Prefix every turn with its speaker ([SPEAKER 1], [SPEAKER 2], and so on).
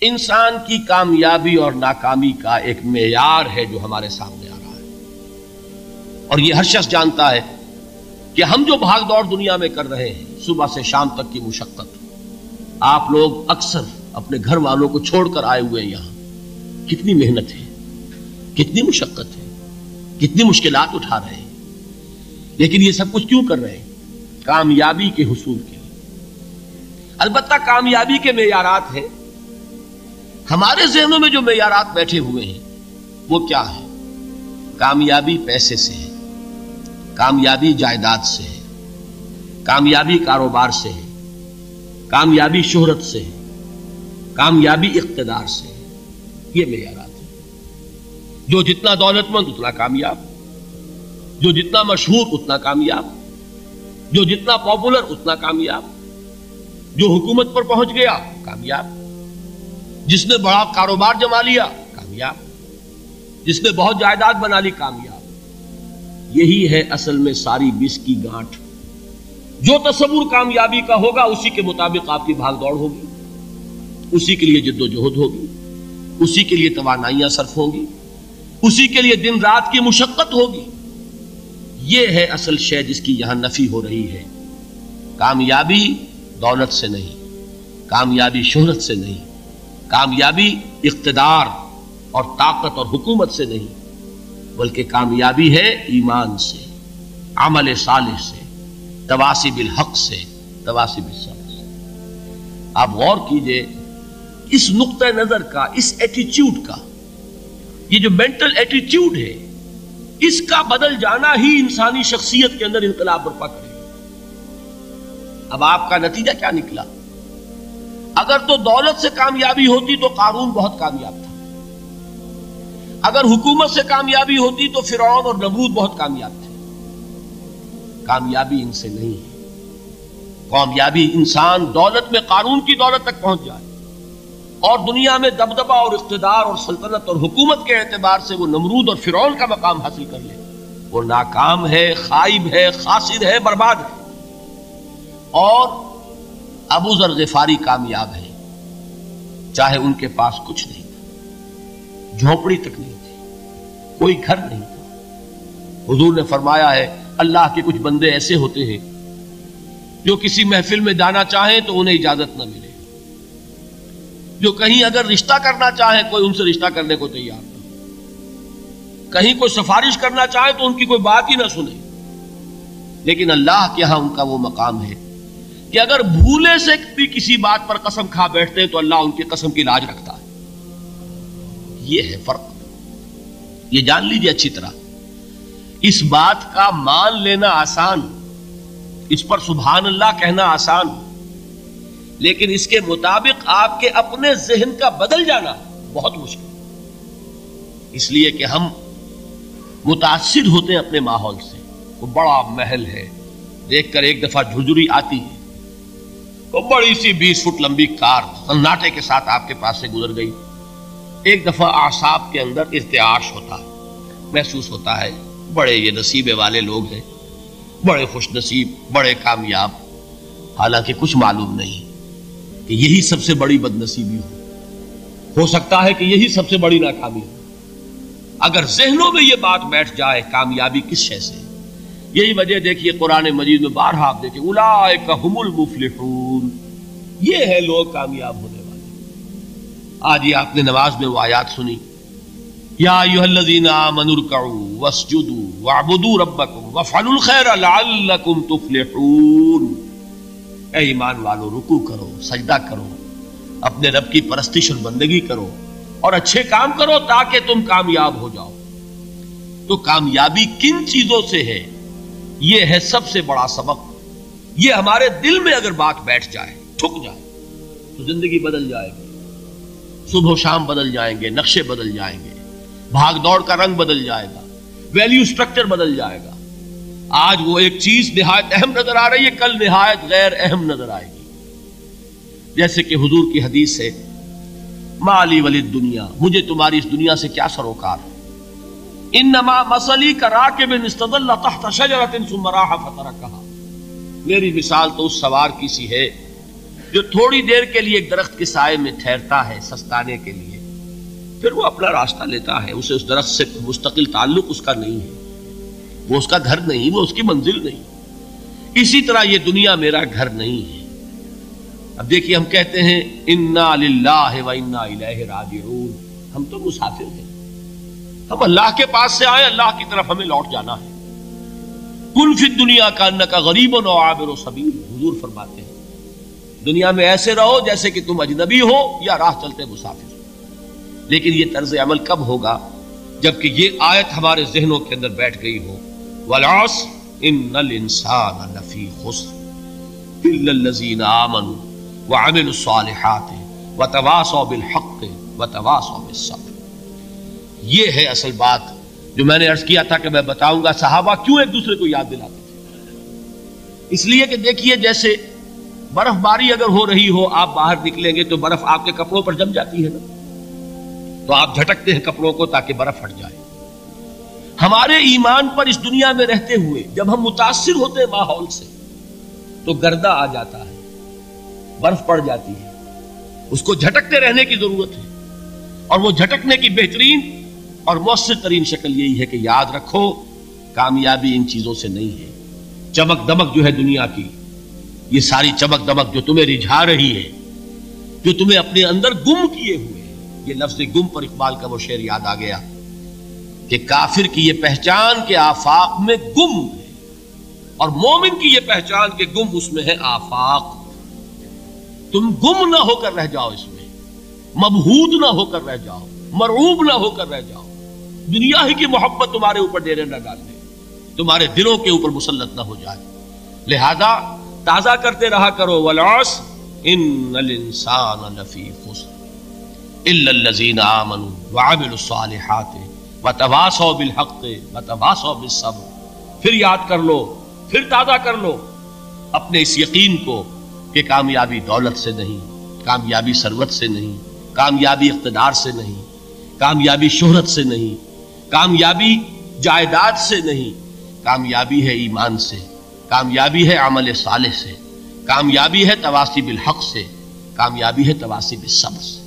[SPEAKER 1] انسان کی کامیابی اور ناکامی کا ایک معیار ہے جو ہمارے سامنے آ رہا ہے۔ اور یہ ہر شخص جانتا ہے کہ ہم جو بھاگ دوڑ دنیا میں کر رہے ہیں، صبح سے شام تک کی مشقت۔ آپ لوگ اکثر اپنے گھر والوں کو چھوڑ کر آئے ہوئے ہیں یہاں۔ کتنی محنت ہے، کتنی مشقت ہے، کتنی مشکلات اٹھا رہے ہیں۔ لیکن یہ سب کچھ کیوں کر رہے ہیں؟ کامیابی کے حصول کے لیے۔ البتہ کامیابی کے معیارات ہیں۔ ہمارے ذہنوں میں جو معیارات بیٹھے ہوئے ہیں، وہ کیا ہے کامیابی پیسے سے ہے کامیابی جائیداد سے ہے کامیابی کاروبار سے ہے کامیابی شہرت سے ہے کامیابی اقتدار سے ہے یہ معیارات ہیں۔ جو جتنا دولت مند اتنا کامیاب۔ جو جتنا مشہور، اتنا کامیاب۔ جو جتنا پاپولر، اتنا کامیاب۔ جو حکومت پر پہنچ گیا، کامیاب۔ جس نے بڑا کاروبار جما لیا، کامیاب۔ جس نے بہت جائیداد بنا لی، کامیاب۔ یہی ہے اصل میں ساری بس کی گانٹ جو تصور کامیابی کا ہوگا، اسی کے مطابق آپ کی بھاگ دوڑ ہوگی۔ اسی کے لیے جد و جہد ہوگی۔ اسی کے لیے توانائیاں صرف ہوں گی۔ اسی کے لیے دن رات کی مشقت ہوگی۔ یہ ہے اصل شے جس کی یہاں نفی ہو رہی ہے۔ کامیابی دولت سے نہیں، کامیابی شہرت سے نہیں۔ کامیابی اقتدار اور طاقت اور حکومت سے نہیں، بلکہ کامیابی ہے ایمان سے، عمل صالح سے تواسب الحق سے تواسب الصبر سے۔ آپ غور کیجیے، اس نقطہ نظر کا، اس ایٹیچیوڈ کا، یہ جو مینٹل ایٹیچیوڈ ہے، اس کا بدل جانا ہی انسانی شخصیت کے اندر انقلاب برپا کرے اب آپ کا نتیجہ کیا نکلا؟ اگر تو دولت سے کامیابی ہوتی تو قارون بہت کامیاب تھا۔ اگر حکومت سے کامیابی ہوتی تو فرعون اور نبود بہت کامیاب تھے۔ کامیابی ان سے نہیں ہے۔ کامیابی انسان دولت میں قانون کی دولت تک پہنچ جائے۔ اور دنیا میں دبدبا اور اقتدار اور سلطنت اور حکومت کے اعتبار سے وہ نمرود اور فرعون کا مقام حاصل کر لے۔ وہ ناکام ہے، خائب ہے، خاصر ہے، برباد ہے۔ اور ابو ذر غفاری کامیاب ہے چاہے ان کے پاس کچھ نہیں تھا، جھونپڑی تک نہیں تھی، کوئی گھر نہیں تھا۔ حضور نے فرمایا ہے، اللہ کے کچھ بندے ایسے ہوتے ہیں جو کسی محفل میں جانا چاہیں تو انہیں اجازت نہ ملے۔ جو کہیں اگر رشتہ کرنا چاہیں، کوئی ان سے رشتہ کرنے کو تیار نہ کہیں کوئی سفارش کرنا چاہے تو ان کی کوئی بات ہی نہ سنے۔ لیکن اللہ کے ہاں ان کا وہ مقام ہے۔ کہ اگر بھولے سے بھی کسی بات پر قسم کھا بیٹھتے ہیں تو اللہ ان کی قسم کی لاج رکھتا ہے۔ یہ ہے فرق۔ یہ جان لیجیے اچھی طرح۔ اس بات کا مان لینا آسان، اس پر سبحان اللہ کہنا آسان۔ لیکن اس کے مطابق آپ کے اپنے ذہن کا بدل جانا بہت مشکل۔ اس لیے کہ ہم متاثر ہوتے ہیں اپنے ماحول سے۔ وہ بڑا محل ہے۔ دیکھ کر ایک دفعہ جھجری آتی ہے۔ بڑی سی بیس فٹ لمبی کار سناٹے کے ساتھ آپ کے پاس سے گزر گئی۔ ایک دفعہ آساب کے اندر ارتعاش ہوتا ہے، محسوس ہوتا ہے، بڑے یہ نصیبے والے لوگ ہیں، بڑے خوش نصیب، بڑے کامیاب۔ حالانکہ کچھ معلوم نہیں کہ یہی سب سے بڑی بد نصیبی ہو۔ ہو سکتا ہے کہ یہی سب سے بڑی ناکامی ہو۔ اگر ذہنوں میں یہ بات بیٹھ جائے کامیابی کس شے سے؟ یہی وجہ دیکھیے قرآن مجید میں بارہا آپ دیکھیں اولائکہم المفلحون۔ یہ ہے لوگ کامیاب ہونے والے۔ آج یہ آپ نے نماز میں وہ آیات سنی۔ یا ایوہ الذین آمنوا رکعوا واسجدوا وعبدوا ربکم وفعلوا الخیر لعلکم تفلحون۔ اے ایمان والو رکو کرو، سجدہ کرو، اپنے رب کی پرستش اور بندگی کرو اور اچھے کام کرو تاکہ تم کامیاب ہو جاؤ۔ تو کامیابی کن چیزوں سے ہے؟ یہ ہے سب سے بڑا سبق۔ یہ ہمارے دل میں اگر بات بیٹھ جائے ٹھک جائے، تو زندگی بدل جائے گی۔ صبح و شام بدل جائیں گے، نقشے بدل جائیں گے۔ بھاگ دوڑ کا رنگ بدل جائے گا ویلیو سٹرکچر بدل جائے گا۔ آج وہ ایک چیز نہایت اہم نظر آ رہی ہے، کل نہایت غیر اہم نظر آئے گی۔ جیسے کہ حضور کی حدیث ہے، مالی ولید دنیا، مجھے تمہاری اس دنیا سے کیا سروکار ہے؟ انما مسلی کا راکب استدل تحت شجرت ثم راح فترکها میری مثال تو اس سوار کی سی ہے جو تھوڑی دیر کے لیے ایک درخت کے سائے میں ٹھہرتا ہے سستانے کے لیے۔ پھر وہ اپنا راستہ لیتا ہے، اسے اس درخت سے مستقل تعلق اس کا نہیں ہے۔ وہ اس کا گھر نہیں، وہ اس کی منزل نہیں۔ اسی طرح یہ دنیا میرا گھر نہیں ہے۔ اب دیکھیے، ہم کہتے ہیں انا للہ و انا الیہ راجعون ہم تو مسافر ہیں۔ ہم اللہ کے پاس سے آئے، اللہ کی طرف ہمیں لوٹ جانا ہے۔ کل فی دنیا کا ان کا غریب و عابر و سبیل۔ حضور فرماتے ہیں، دنیا میں ایسے رہو جیسے کہ تم اجنبی ہو یا راہ چلتے مسافر۔ لیکن یہ طرز عمل کب ہوگا؟ جبکہ یہ آیت ہمارے ذہنوں کے اندر بیٹھ گئی ہو۔ ولاس ان الانسان لفی خسر۔ الا الذين امنوا وعملوا الصالحات وتواصوا بالحق وتواصوا بالصبر۔ یہ ہے اصل بات جو میں نے عرض کیا تھا کہ میں بتاؤں گا، صحابہ کیوں ایک دوسرے کو یاد دلاتے تھے؟ اس لیے کہ دیکھیے جیسے برف باری اگر ہو رہی ہو، آپ باہر نکلیں گے تو برف آپ کے کپڑوں پر جم جاتی ہے نا؟ تو آپ جھٹکتے ہیں کپڑوں کو تاکہ برف ہٹ جائے۔ ہمارے ایمان پر اس دنیا میں رہتے ہوئے جب ہم متاثر ہوتے ہیں ماحول سے، تو گردہ آ جاتا ہے، برف پڑ جاتی ہے۔ اس کو جھٹکتے رہنے کی ضرورت ہے اور وہ جھٹکنے کی بہترین اور مؤثر ترین شکل یہی ہے کہ یاد رکھو، کامیابی ان چیزوں سے نہیں ہے۔ چمک دمک جو ہے دنیا کی، یہ ساری چمک دمک جو تمہیں رجھا رہی ہے، جو تمہیں اپنے اندر گم کیے ہوئے یہ لفظ گم پر اقبال کا وہ شعر یاد آ گیا کہ کافر کی یہ پہچان کے آفاق میں گم ہے۔ اور مومن کی یہ پہچان کے گم اس میں ہے آفاق۔ تم گم نہ ہو کر رہ جاؤ اس میں مبہود نہ ہو کر رہ جاؤ، مرعوب نہ ہو کر رہ جاؤ۔ دنیا ہی کی محبت تمہارے اوپر ڈیرے نہ ڈال دے تمہارے دلوں کے اوپر مسلط نہ ہو جائے۔ لہذا تازہ کرتے رہا کرو ولاس ان الانسان لفی خسر۔ الذين امنوا وعملوا الصالحات وتواصوا بالحق، وتواصوا بالصبر۔ پھر یاد کر لو، پھر تازہ کر لو۔ اپنے اس یقین کو کہ کامیابی دولت سے نہیں، کامیابی ثروت سے نہیں، کامیابی اقتدار سے نہیں، کامیابی شہرت سے نہیں کامیابی جائیداد سے نہیں، کامیابی ہے ایمان سے، کامیابی ہے عمل صالح سے، کامیابی ہے تواسی بالحق سے، کامیابی ہے تواسی بالصبر سے۔